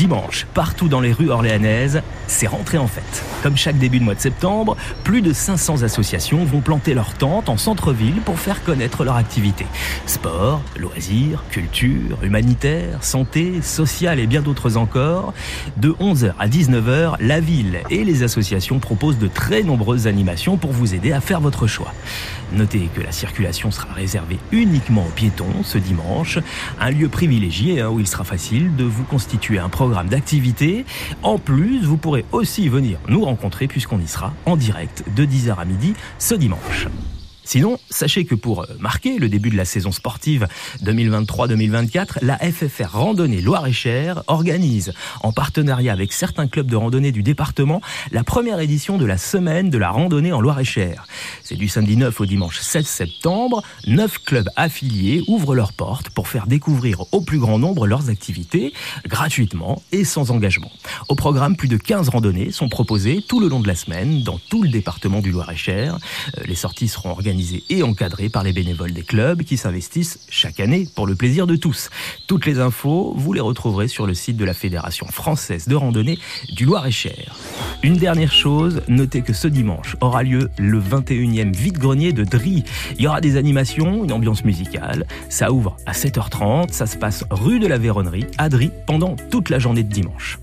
Dimanche, partout dans les rues orléanaises, c'est rentré en fête. Comme chaque début de mois de septembre, plus de 500 associations vont planter leurs tentes en centre-ville pour faire connaître leur activité. Sport, loisirs, culture, humanitaire, santé, social et bien d'autres encore. De 11h à 19h, la ville et les associations proposent de très nombreuses animations pour vous aider à faire votre choix. Notez que la circulation sera réservée uniquement aux piétons ce dimanche, un lieu privilégié hein, où il sera facile de vous constituer un programme d'activité. En plus, vous pourrez aussi venir nous rencontrer puisqu'on y sera en direct de 10h à midi ce dimanche. Sinon, sachez que pour euh, marquer le début de la saison sportive 2023-2024, la FFR Randonnée Loire-et-Cher organise, en partenariat avec certains clubs de randonnée du département, la première édition de la semaine de la randonnée en Loire-et-Cher. C'est du samedi 9 au dimanche 16 septembre. Neuf clubs affiliés ouvrent leurs portes pour faire découvrir au plus grand nombre leurs activités, gratuitement et sans engagement. Au programme, plus de 15 randonnées sont proposées tout le long de la semaine dans tout le département du Loire-et-Cher. Euh, les sorties seront organisées et encadré par les bénévoles des clubs qui s'investissent chaque année pour le plaisir de tous. Toutes les infos, vous les retrouverez sur le site de la Fédération française de randonnée du Loir-et-Cher. Une dernière chose, notez que ce dimanche aura lieu le 21e vide-grenier de Dry. Il y aura des animations, une ambiance musicale. Ça ouvre à 7h30, ça se passe rue de la Véronnerie à Dry pendant toute la journée de dimanche.